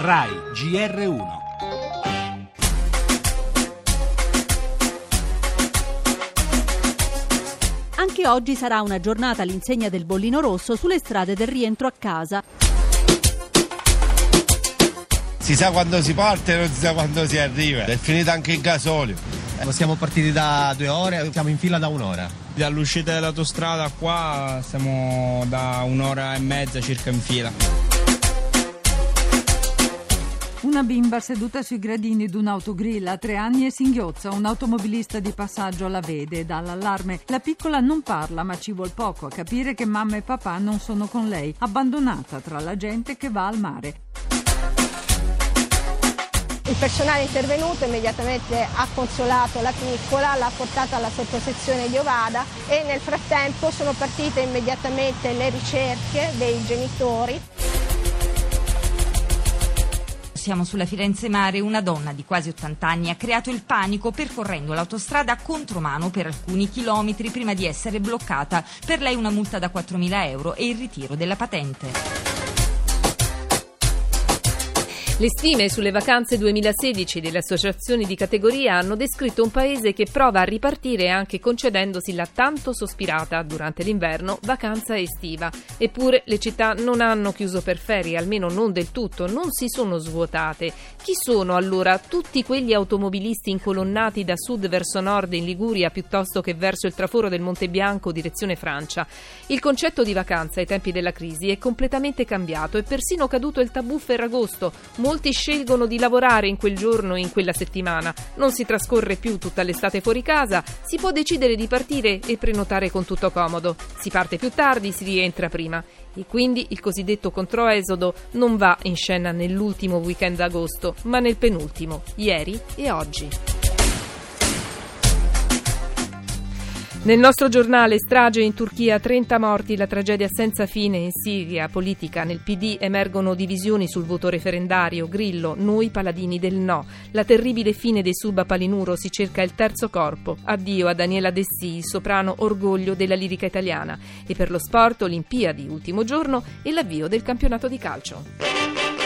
RAI GR1. Anche oggi sarà una giornata all'insegna del bollino rosso sulle strade del rientro a casa. Si sa quando si parte e non si sa quando si arriva. È finito anche il gasolio. Siamo partiti da due ore, siamo in fila da un'ora. Dall'uscita dell'autostrada qua siamo da un'ora e mezza circa in fila. Una bimba seduta sui gradini di un'autogrill a tre anni e singhiozza. Un automobilista di passaggio la vede e dà l'allarme. La piccola non parla, ma ci vuol poco a capire che mamma e papà non sono con lei, abbandonata tra la gente che va al mare. Il personale intervenuto immediatamente ha consolato la piccola, l'ha portata alla sottosezione di Ovada e nel frattempo sono partite immediatamente le ricerche dei genitori. Siamo sulla Firenze Mare, una donna di quasi 80 anni ha creato il panico percorrendo l'autostrada a contromano per alcuni chilometri prima di essere bloccata. Per lei una multa da 4.000 euro e il ritiro della patente. Le stime sulle vacanze 2016 delle associazioni di categoria hanno descritto un paese che prova a ripartire anche concedendosi la tanto sospirata durante l'inverno vacanza estiva. Eppure le città non hanno chiuso per ferie, almeno non del tutto, non si sono svuotate. Chi sono allora tutti quegli automobilisti incolonnati da sud verso nord in Liguria piuttosto che verso il traforo del Monte Bianco direzione Francia? Il concetto di vacanza ai tempi della crisi è completamente cambiato e persino caduto il tabù Ferragosto Molti scelgono di lavorare in quel giorno e in quella settimana. Non si trascorre più tutta l'estate fuori casa, si può decidere di partire e prenotare con tutto comodo. Si parte più tardi, si rientra prima. E quindi il cosiddetto controesodo non va in scena nell'ultimo weekend d'agosto, ma nel penultimo, ieri e oggi. Nel nostro giornale strage in Turchia, 30 morti, la tragedia senza fine in Siria, politica, nel PD emergono divisioni sul voto referendario, Grillo, noi paladini del no, la terribile fine dei sub a Palinuro, si cerca il terzo corpo, addio a Daniela Dessì, soprano orgoglio della lirica italiana. E per lo sport Olimpiadi, ultimo giorno e l'avvio del campionato di calcio.